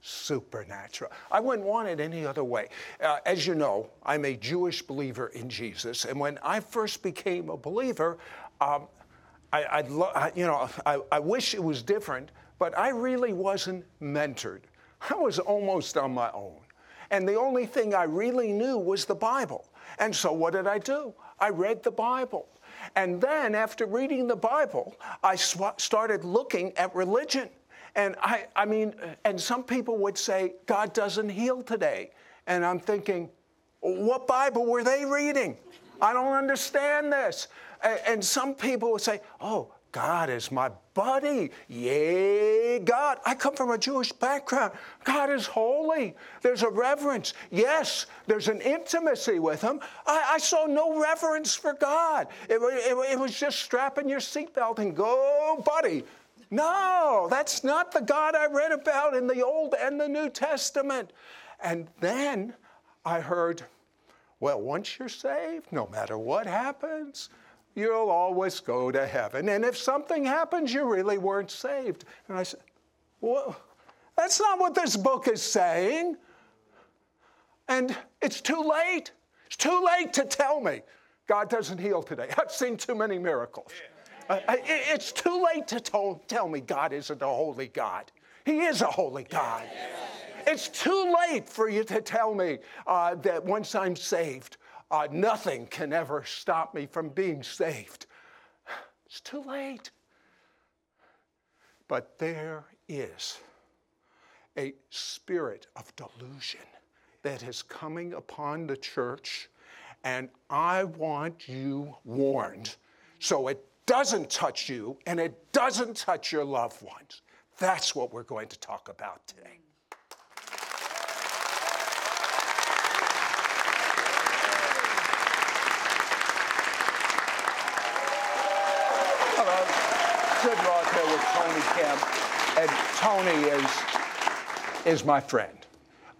supernatural. I wouldn't want it any other way. Uh, as you know, I'm a Jewish believer in Jesus, and when I first became a believer, um, I, I'd lo- I, you know, I, I wish it was different, but I really wasn't mentored. I was almost on my own. And the only thing I really knew was the Bible. And so what did I do? I read the Bible. And then after reading the Bible, I sw- started looking at religion. And I, I mean, and some people would say, God doesn't heal today. And I'm thinking, what Bible were they reading? I don't understand this. And some people would say, oh, God is my buddy. Yay, God. I come from a Jewish background. God is holy. There's a reverence. Yes, there's an intimacy with Him. I, I saw no reverence for God. It, it, it was just strapping your seatbelt and go, buddy. No, that's not the God I read about in the Old and the New Testament. And then I heard, well, once you're saved, no matter what happens, you'll always go to heaven. And if something happens, you really weren't saved. And I said, well, that's not what this book is saying. And it's too late. It's too late to tell me God doesn't heal today. I've seen too many miracles. I- it's too late to tell, tell me God isn't a holy God. He is a holy God. It's too late for you to tell me uh, that once I'm saved, uh, nothing can ever stop me from being saved. It's too late. But there is a spirit of delusion that is coming upon the church, and I want you warned so it doesn't touch you and it doesn't touch your loved ones. That's what we're going to talk about today. Hello, Sid Roth here with Tony Kemp, and Tony is is my friend.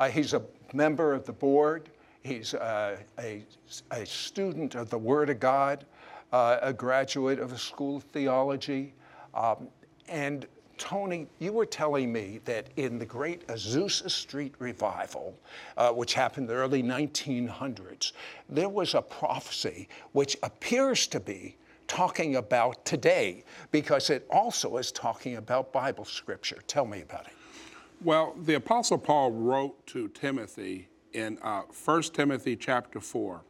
Uh, he's a member of the board. He's uh, a, a student of the Word of God, uh, a graduate of a school of theology. Um, and Tony, you were telling me that in the great Azusa Street revival, uh, which happened in the early 1900s, there was a prophecy which appears to be talking about today because it also is talking about Bible scripture. Tell me about it. Well, the Apostle Paul wrote to Timothy in uh, 1 Timothy chapter 4,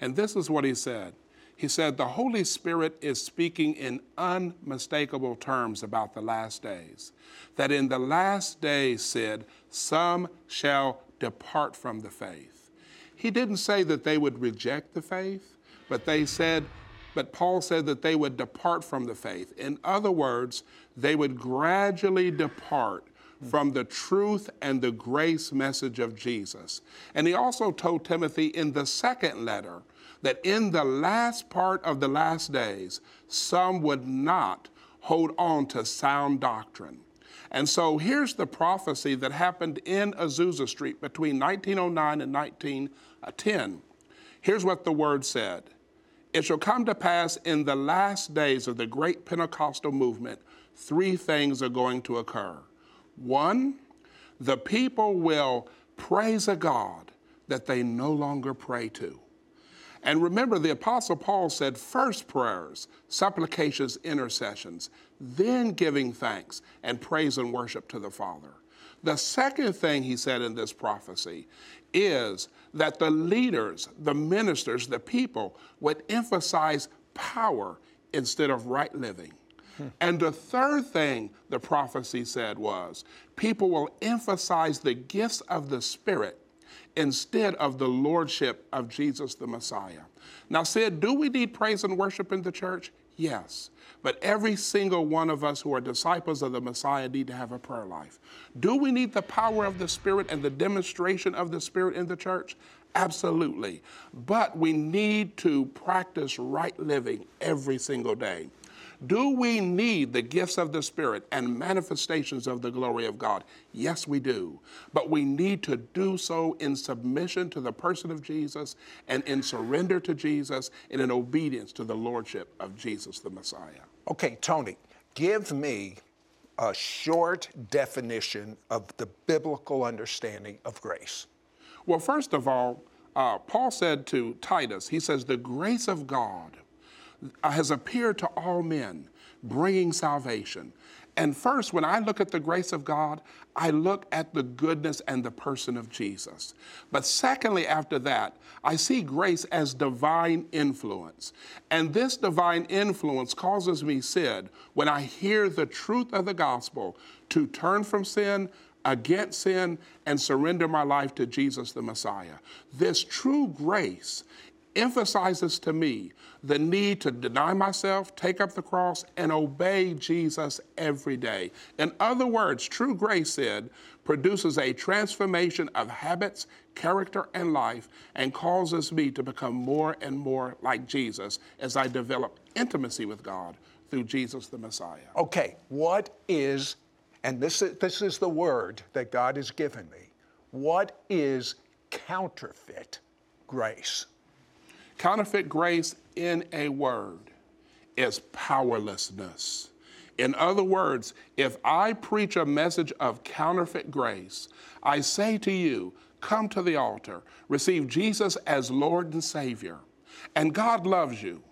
and this is what he said. He said, The Holy Spirit is speaking in unmistakable terms about the last days. That in the last days, said, some shall depart from the faith. He didn't say that they would reject the faith, but they said, but Paul said that they would depart from the faith. In other words, they would gradually depart from the truth and the grace message of Jesus. And he also told Timothy in the second letter that in the last part of the last days, some would not hold on to sound doctrine. And so here's the prophecy that happened in Azusa Street between 1909 and 1910. Here's what the word said It shall come to pass in the last days of the great Pentecostal movement, three things are going to occur. One, the people will praise a God that they no longer pray to. And remember, the Apostle Paul said first prayers, supplications, intercessions, then giving thanks and praise and worship to the Father. The second thing he said in this prophecy is that the leaders, the ministers, the people would emphasize power instead of right living. Hmm. And the third thing the prophecy said was people will emphasize the gifts of the Spirit instead of the lordship of Jesus the Messiah. Now, Sid, do we need praise and worship in the church? Yes. But every single one of us who are disciples of the Messiah need to have a prayer life. Do we need the power of the Spirit and the demonstration of the Spirit in the church? Absolutely. But we need to practice right living every single day. Do we need the gifts of the Spirit and manifestations of the glory of God? Yes, we do. But we need to do so in submission to the person of Jesus and in surrender to Jesus and in obedience to the Lordship of Jesus the Messiah. Okay, Tony, give me a short definition of the biblical understanding of grace. Well, first of all, uh, Paul said to Titus, he says, the grace of God Uh, has appeared to all men, bringing salvation. And first, when I look at the grace of God, I look at the goodness and the person of Jesus. But secondly, after that, I see grace as divine influence. And this divine influence causes me, Sid, when I hear the truth of the gospel, to turn from sin, against sin, and surrender my life to Jesus the Messiah. This true grace emphasizes to me the need to deny myself, take up the cross, and obey Jesus every day. In other words, true grace Sid produces a transformation of habits, character, and life, and causes me to become more and more like Jesus as I develop intimacy with God through Jesus the Messiah. Okay, what is, and this is, this is the word that God has given me, what is counterfeit grace? Counterfeit grace, in a word, is powerlessness. In other words, if I preach a message of counterfeit grace, I say to you, come to the altar, receive Jesus as Lord and Savior, and God loves you.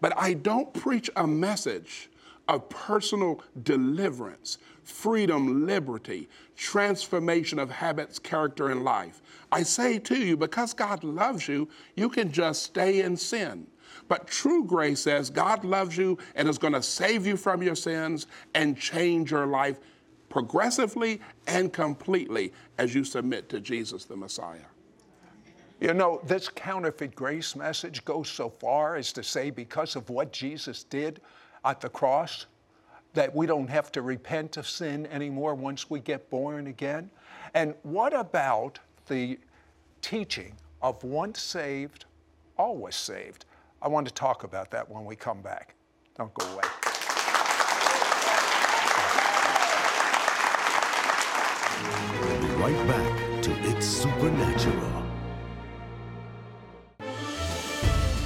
But I don't preach a message of personal deliverance, freedom, liberty, transformation of habits, character, and life. I say to you, because God loves you, you can just stay in sin. But true grace says God loves you and is going to save you from your sins and change your life progressively and completely as you submit to Jesus the Messiah. You know, this counterfeit grace message goes so far as to say because of what Jesus did at the cross, that we don't have to repent of sin anymore once we get born again. And what about the teaching of once saved, always saved. I want to talk about that when we come back. Don't go away. Right back to It's Supernatural.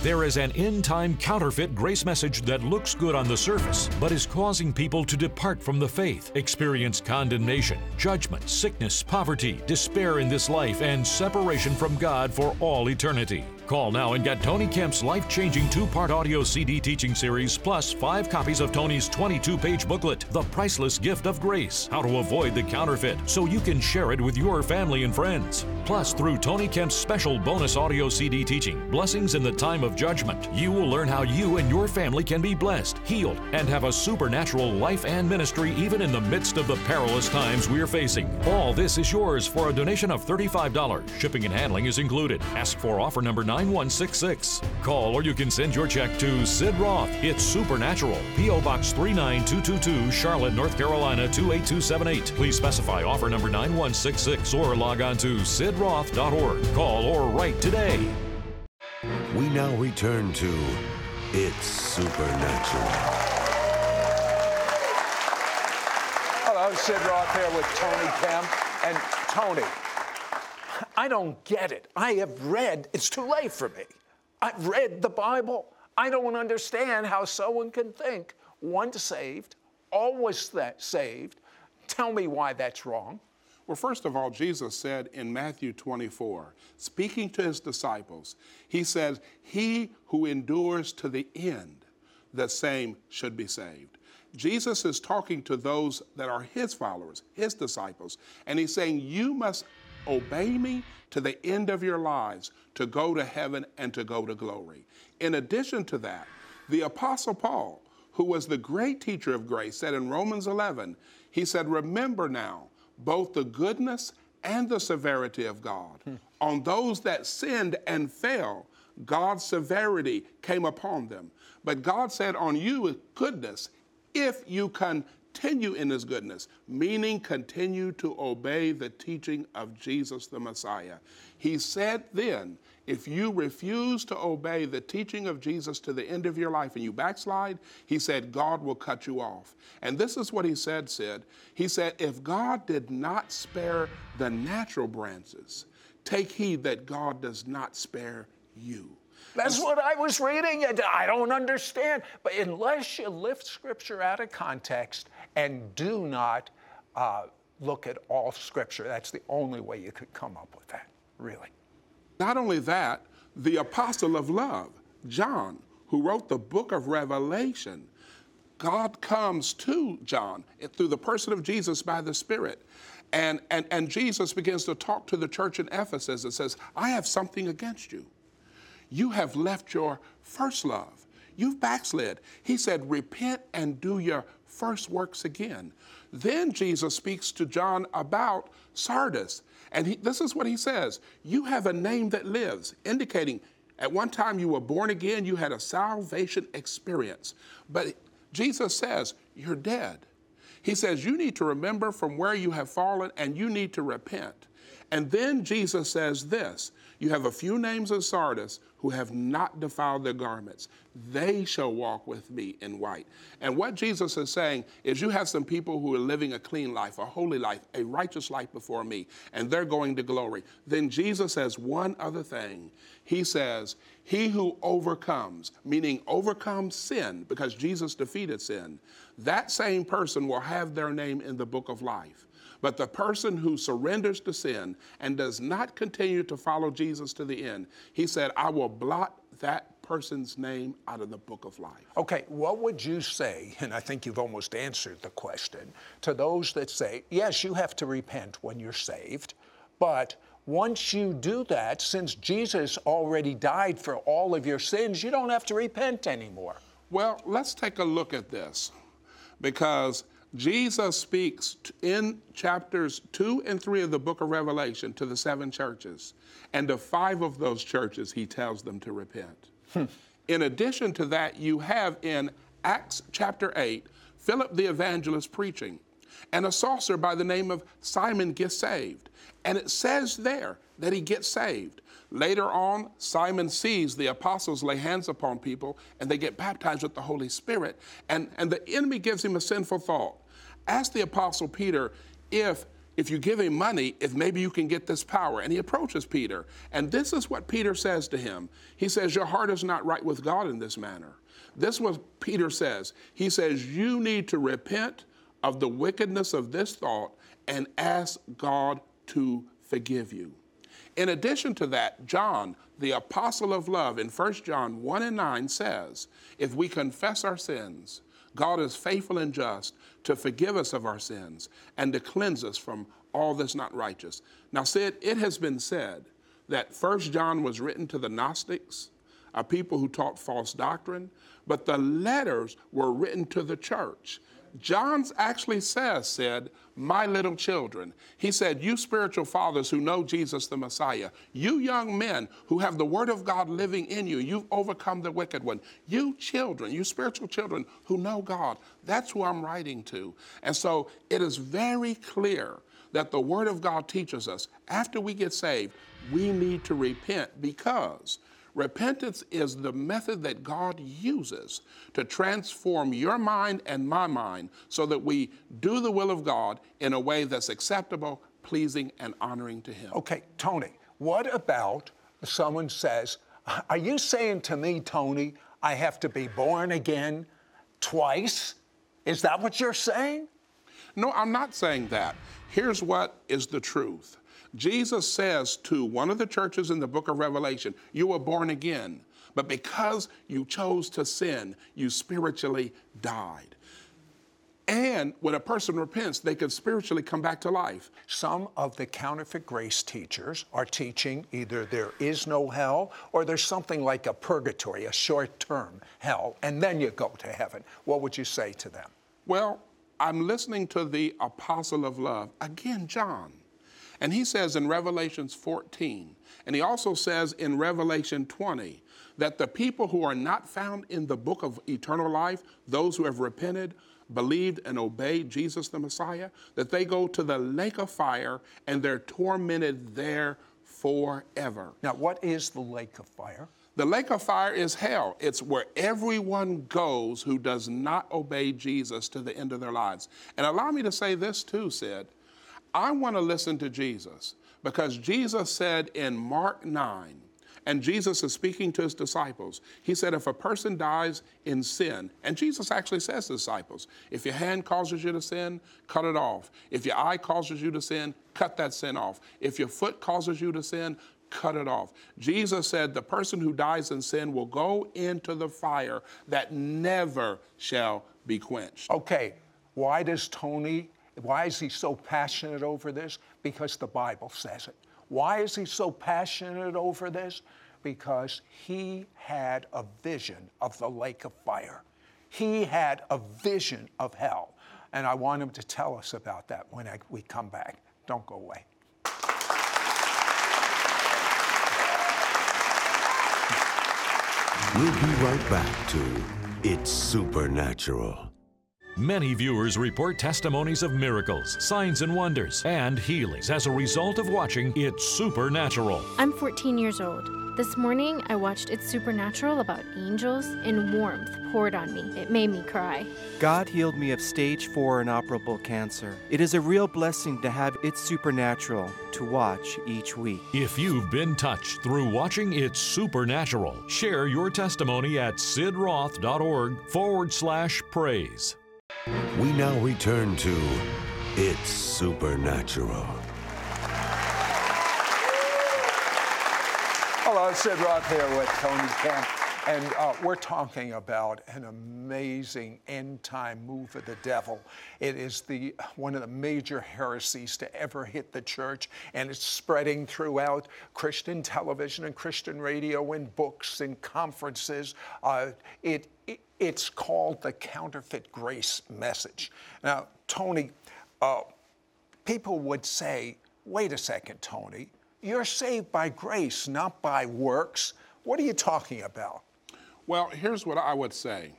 There is an end time counterfeit grace message that looks good on the surface, but is causing people to depart from the faith, experience condemnation, judgment, sickness, poverty, despair in this life, and separation from God for all eternity. Call now and get Tony Kemp's life changing two part audio CD teaching series, plus five copies of Tony's 22 page booklet, The Priceless Gift of Grace How to Avoid the Counterfeit, so you can share it with your family and friends. Plus, through Tony Kemp's special bonus audio CD teaching, Blessings in the Time of Judgment, you will learn how you and your family can be blessed, healed, and have a supernatural life and ministry even in the midst of the perilous times we're facing. All this is yours for a donation of $35. Shipping and handling is included. Ask for offer number 9. 9166. Call or you can send your check to Sid Roth. It's Supernatural. P.O. Box 39222, Charlotte, North Carolina 28278. Please specify offer number 9166 or log on to sidroth.org. Call or write today. We now return to It's Supernatural. Hello, Sid Roth here with Tony Kemp. And Tony, I don't get it. I have read, it's too late for me. I've read the Bible. I don't understand how someone can think once saved, always saved. Tell me why that's wrong. Well, first of all, Jesus said in Matthew 24, speaking to his disciples, he says, He who endures to the end, the same should be saved. Jesus is talking to those that are his followers, his disciples, and he's saying, You must obey me to the end of your lives to go to heaven and to go to glory. In addition to that, the Apostle Paul, who was the great teacher of grace, said in Romans 11, he said, Remember now both the goodness and the severity of God. Hmm. On those that sinned and fell, God's severity came upon them. But God said, On you, with goodness, if you continue in his goodness, meaning continue to obey the teaching of Jesus the Messiah. He said then, if you refuse to obey the teaching of Jesus to the end of your life and you backslide, he said, God will cut you off. And this is what he said, Sid. He said, if God did not spare the natural branches, take heed that God does not spare you. That's what I was reading. I don't understand. But unless you lift Scripture out of context and do not uh, look at all Scripture, that's the only way you could come up with that, really. Not only that, the apostle of love, John, who wrote the book of Revelation, God comes to John through the person of Jesus by the Spirit. And, and, and Jesus begins to talk to the church in Ephesus and says, I have something against you. You have left your first love. You've backslid. He said, Repent and do your first works again. Then Jesus speaks to John about Sardis. And he, this is what he says You have a name that lives, indicating at one time you were born again, you had a salvation experience. But Jesus says, You're dead. He says, You need to remember from where you have fallen and you need to repent. And then Jesus says this You have a few names of Sardis who have not defiled their garments. They shall walk with me in white. And what Jesus is saying is, you have some people who are living a clean life, a holy life, a righteous life before me, and they're going to glory. Then Jesus says one other thing. He says, He who overcomes, meaning overcomes sin, because Jesus defeated sin, that same person will have their name in the book of life. But the person who surrenders to sin and does not continue to follow Jesus to the end, he said, I will blot that person's name out of the book of life. Okay, what would you say, and I think you've almost answered the question, to those that say, yes, you have to repent when you're saved, but once you do that, since Jesus already died for all of your sins, you don't have to repent anymore. Well, let's take a look at this because Jesus speaks in chapters 2 and 3 of the book of Revelation to the seven churches. And of five of those churches, he tells them to repent. Hmm. In addition to that, you have in Acts chapter 8, Philip the evangelist preaching, and a sorcerer by the name of Simon gets saved. And it says there that he gets saved. Later on, Simon sees the apostles lay hands upon people and they get baptized with the Holy Spirit. And, and the enemy gives him a sinful thought. Ask the apostle Peter if if you give him money, if maybe you can get this power. And he approaches Peter. And this is what Peter says to him. He says, Your heart is not right with God in this manner. This is what Peter says. He says, You need to repent of the wickedness of this thought and ask God to forgive you. In addition to that, John, the apostle of love, in 1 John 1 and 9 says, If we confess our sins, God is faithful and just to forgive us of our sins and to cleanse us from all that's not righteous. Now, Sid it has been said that First John was written to the Gnostics, a people who taught false doctrine, but the letters were written to the church. John's actually says, Sid, My little children. He said, You spiritual fathers who know Jesus the Messiah, you young men who have the Word of God living in you, you've overcome the wicked one. You children, you spiritual children who know God, that's who I'm writing to. And so it is very clear that the Word of God teaches us after we get saved, we need to repent because Repentance is the method that God uses to transform your mind and my mind so that we do the will of God in a way that's acceptable, pleasing, and honoring to Him. Okay, Tony, what about someone says, Are you saying to me, Tony, I have to be born again twice? Is that what you're saying? No, I'm not saying that. Here's what is the truth Jesus says to one of the churches in the book of Revelation, You were born again, but because you chose to sin, you spiritually died. And when a person repents, they can spiritually come back to life. Some of the counterfeit grace teachers are teaching either there is no hell or there's something like a purgatory, a short term hell, and then you go to heaven. What would you say to them? Well, I'm listening to the apostle of love, again, John. And he says in Revelations 14, and he also says in Revelation 20, that the people who are not found in the book of eternal life, those who have repented, believed and obeyed Jesus the Messiah, that they go to the lake of fire and they're tormented there forever. Now, what is the lake of fire? The lake of fire is hell. It's where everyone goes who does not obey Jesus to the end of their lives. And allow me to say this too, Sid. I want to listen to Jesus because Jesus said in Mark 9, and Jesus is speaking to his disciples. He said, if a person dies in sin, and Jesus actually says to disciples, if your hand causes you to sin, cut it off. If your eye causes you to sin, cut that sin off. If your foot causes you to sin, cut it off. Jesus said, the person who dies in sin will go into the fire that never shall be quenched. Okay, why does Tony, why is he so passionate over this? Because the Bible says it. Why is he so passionate over this? Because he had a vision of the lake of fire. He had a vision of hell. And I want him to tell us about that when I, we come back. Don't go away. We'll be right back to It's Supernatural. Many viewers report testimonies of miracles, signs and wonders, and healings as a result of watching It's Supernatural. I'm 14 years old. This morning, I watched It's Supernatural about angels, and warmth poured on me. It made me cry. God healed me of stage 4 inoperable cancer. It is a real blessing to have It's Supernatural to watch each week. If you've been touched through watching It's Supernatural, share your testimony at sidroth.org forward slash praise. We now return to It's Supernatural. Hello, Sid Roth here with Tony Kemp. And uh, we're talking about an amazing end time move of the devil. It is the one of the major heresies to ever hit the church, and it's spreading throughout Christian television and Christian radio and books and conferences. Uh, it, it, it's called the counterfeit grace message. Now, Tony, uh, people would say, wait a second, Tony, you're saved by grace, not by works. What are you talking about? Well, here's what I would say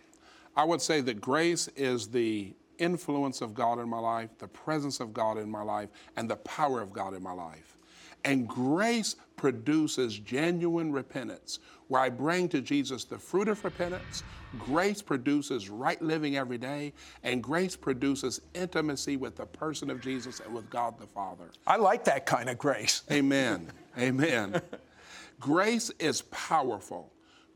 I would say that grace is the influence of God in my life, the presence of God in my life, and the power of God in my life. And grace produces genuine repentance, where I bring to Jesus the fruit of repentance. Grace produces right living every day, and grace produces intimacy with the person of Jesus and with God the Father. I like that kind of grace. Amen. Amen. Grace is powerful.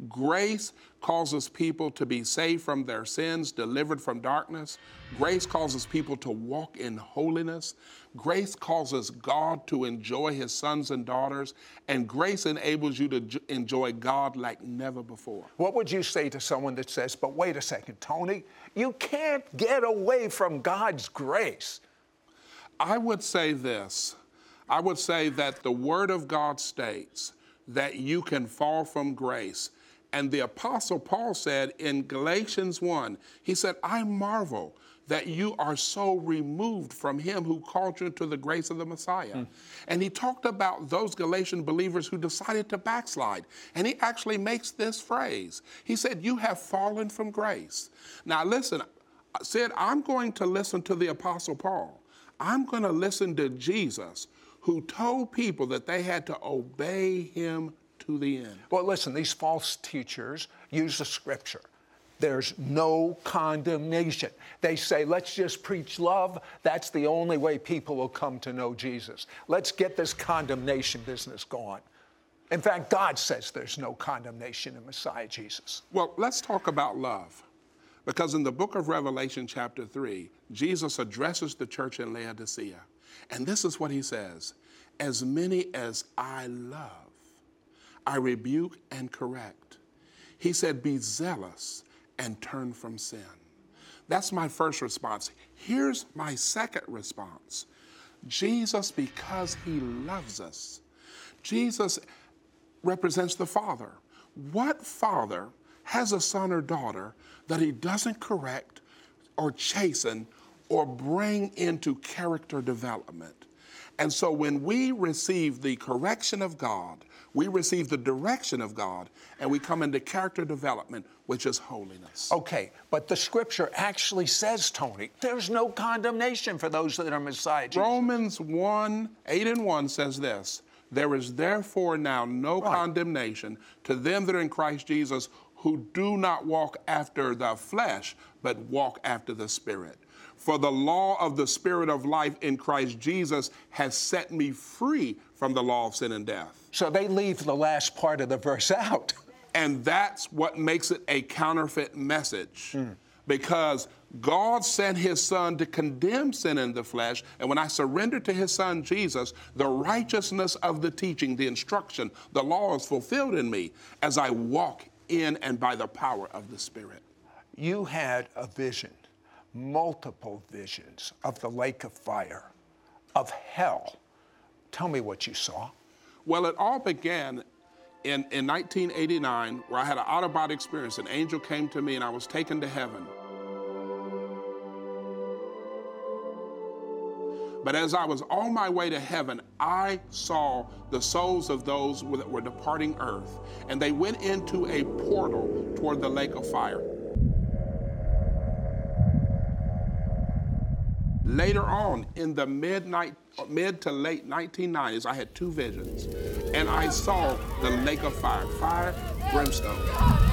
Grace causes people to be saved from their sins, delivered from darkness. Grace causes people to walk in holiness. Grace causes God to enjoy his sons and daughters. And grace enables you to j- enjoy God like never before. What would you say to someone that says, but wait a second, Tony, you can't get away from God's grace? I would say this I would say that the Word of God states that you can fall from grace. And the Apostle Paul said in Galatians 1, he said, I marvel that you are so removed from him who called you into the grace of the Messiah. Mm. And he talked about those Galatian believers who decided to backslide. And he actually makes this phrase He said, You have fallen from grace. Now, listen, Sid, I'm going to listen to the Apostle Paul. I'm going to listen to Jesus, who told people that they had to obey him to the end. Well, listen, these false teachers use the scripture. There's no condemnation. They say, let's just preach love. That's the only way people will come to know Jesus. Let's get this condemnation business going. In fact, God says there's no condemnation in Messiah Jesus. Well, let's talk about love. Because in the book of Revelation, chapter 3, Jesus addresses the church in Laodicea. And this is what he says As many as I love, I rebuke and correct. He said, Be zealous and turn from sin. That's my first response. Here's my second response Jesus, because he loves us, Jesus represents the Father. What father has a son or daughter that he doesn't correct or chasten or bring into character development? And so when we receive the correction of God, we receive the direction of God, and we come into character development, which is holiness. Okay, but the scripture actually says, Tony, there's no condemnation for those that are Messiah. Jesus. Romans 1 8 and 1 says this There is therefore now no Right. condemnation to them that are in Christ Jesus who do not walk after the flesh, but walk after the Spirit. For the law of the Spirit of life in Christ Jesus has set me free from the law of sin and death. So they leave the last part of the verse out. And that's what makes it a counterfeit message. Hmm. Because God sent his son to condemn sin in the flesh. And when I surrender to his son Jesus, the righteousness of the teaching, the instruction, the law is fulfilled in me as I walk in and by the power of the Spirit. You had a vision, multiple visions of the lake of fire, of hell. Tell me what you saw. Well, it all began in, in 1989, where I had an out of body experience. An angel came to me and I was taken to heaven. But as I was on my way to heaven, I saw the souls of those that were departing earth, and they went into a portal toward the lake of fire. Later on, in the midnight, mid to late 1990s, I had two visions, and I saw the lake of fire, fire, brimstone.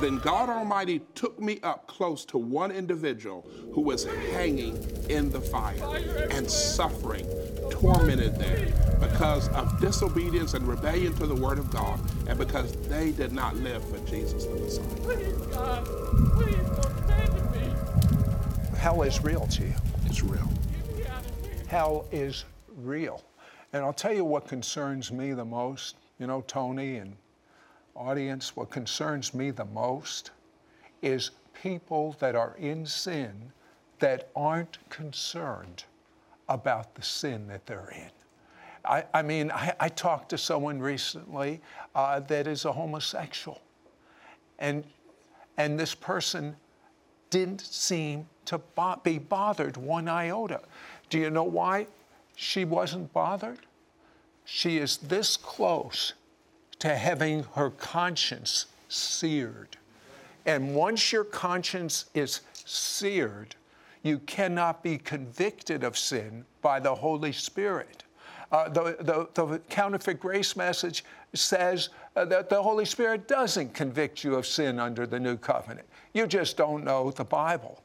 And then God Almighty took me up close to one individual who was hanging in the fire and suffering, tormented there because of disobedience and rebellion to the Word of God and because they did not live for Jesus the Messiah. Please, God, please don't abandon me. Hell is real to you. It's real. Get me out of here. Hell is real. And I'll tell you what concerns me the most, you know, Tony and audience, what concerns me the most is people that are in sin that aren't concerned about the sin that they're in. I, I mean, I, I talked to someone recently uh, that is a homosexual, and, and this person didn't seem to bo- be bothered one iota. Do you know why she wasn't bothered? She is this close to having her conscience seared. And once your conscience is seared, you cannot be convicted of sin by the Holy Spirit. Uh, the, the, the counterfeit grace message says uh, that the Holy Spirit doesn't convict you of sin under the new covenant. You just don't know the Bible.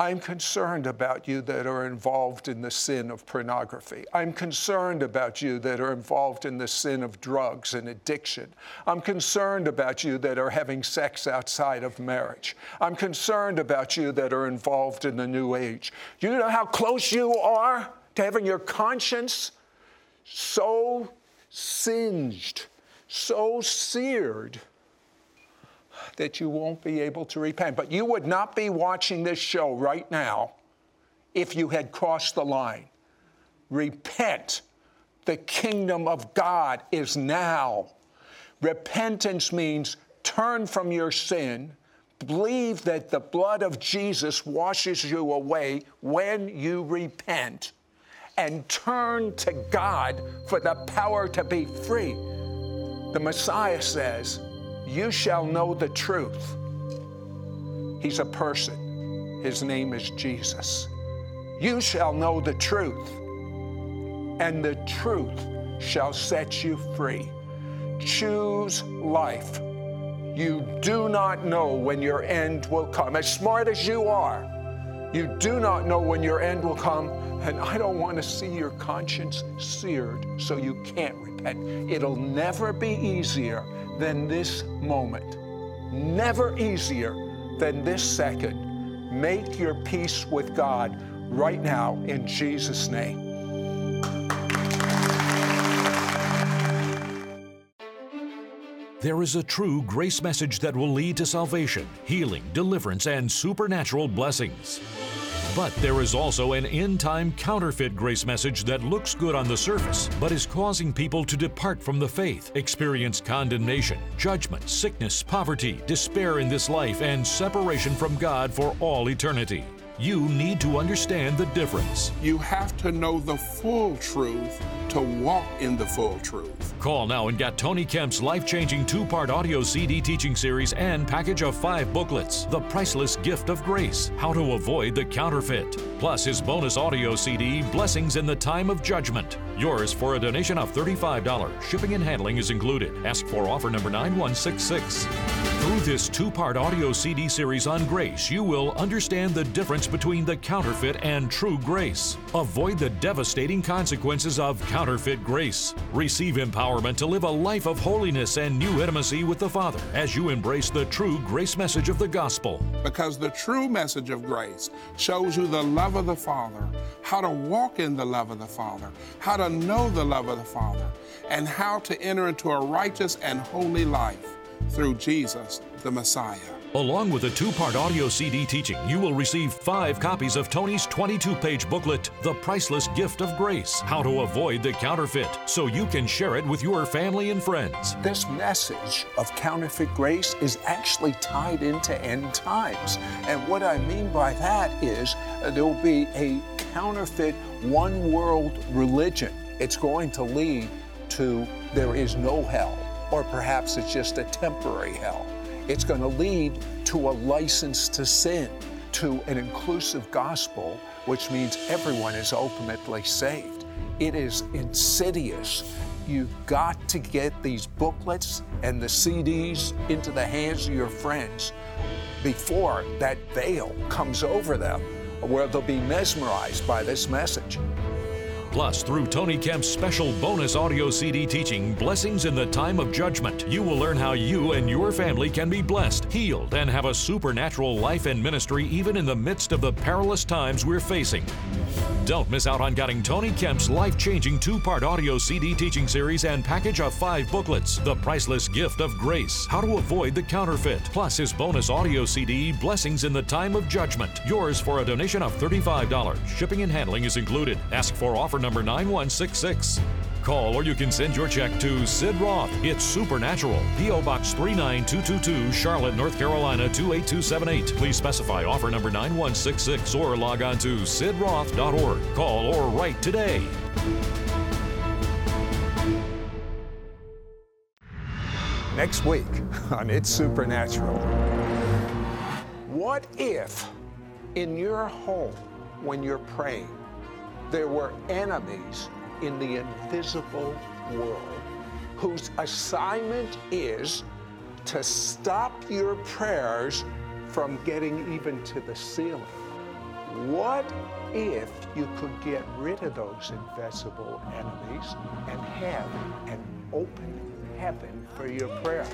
I'm concerned about you that are involved in the sin of pornography. I'm concerned about you that are involved in the sin of drugs and addiction. I'm concerned about you that are having sex outside of marriage. I'm concerned about you that are involved in the new age. You know how close you are to having your conscience so singed, so seared? That you won't be able to repent. But you would not be watching this show right now if you had crossed the line. Repent. The kingdom of God is now. Repentance means turn from your sin, believe that the blood of Jesus washes you away when you repent, and turn to God for the power to be free. The Messiah says, You shall know the truth. He's a person. His name is Jesus. You shall know the truth, and the truth shall set you free. Choose life. You do not know when your end will come. As smart as you are, you do not know when your end will come, and I don't want to see your conscience seared so you can't It'll never be easier than this moment. Never easier than this second. Make your peace with God right now in Jesus' name. There is a true grace message that will lead to salvation, healing, deliverance, and supernatural blessings. But there is also an end time counterfeit grace message that looks good on the surface, but is causing people to depart from the faith, experience condemnation, judgment, sickness, poverty, despair in this life, and separation from God for all eternity. You need to understand the difference. You have to know the full truth to walk in the full truth. Call now and get Tony Kemp's life changing two part audio CD teaching series and package of five booklets The Priceless Gift of Grace How to Avoid the Counterfeit, plus his bonus audio CD Blessings in the Time of Judgment. Yours for a donation of $35. Shipping and handling is included. Ask for offer number 9166. Through this two part audio CD series on grace, you will understand the difference between the counterfeit and true grace. Avoid the devastating consequences of counterfeit grace. Receive empowerment to live a life of holiness and new intimacy with the Father as you embrace the true grace message of the gospel. Because the true message of grace shows you the love of the Father, how to walk in the love of the Father, how to know the love of the Father, and how to enter into a righteous and holy life through Jesus, the Messiah. Along with a two part audio CD teaching, you will receive five copies of Tony's 22 page booklet, The Priceless Gift of Grace How to Avoid the Counterfeit, so you can share it with your family and friends. This message of counterfeit grace is actually tied into end times. And what I mean by that is uh, there will be a counterfeit one world religion. It's going to lead to there is no hell, or perhaps it's just a temporary hell. It's going to lead to a license to sin, to an inclusive gospel, which means everyone is ultimately saved. It is insidious. You've got to get these booklets and the CDs into the hands of your friends before that veil comes over them, where they'll be mesmerized by this message. Plus, through Tony Kemp's special bonus audio CD teaching, Blessings in the Time of Judgment, you will learn how you and your family can be blessed, healed, and have a supernatural life and ministry even in the midst of the perilous times we're facing. Don't miss out on getting Tony Kemp's life changing two part audio CD teaching series and package of five booklets The Priceless Gift of Grace How to Avoid the Counterfeit, plus his bonus audio CD Blessings in the Time of Judgment. Yours for a donation of $35. Shipping and handling is included. Ask for offer number 9166. Call or you can send your check to Sid Roth. It's Supernatural. P.O. Box 39222, Charlotte, North Carolina 28278. Please specify offer number 9166 or log on to sidroth.org. Call or write today. Next week on It's Supernatural. What if in your home, when you're praying, there were enemies in the invisible world whose assignment is to stop your prayers from getting even to the ceiling? What if you could get rid of those invisible enemies and have an open heaven for your prayers?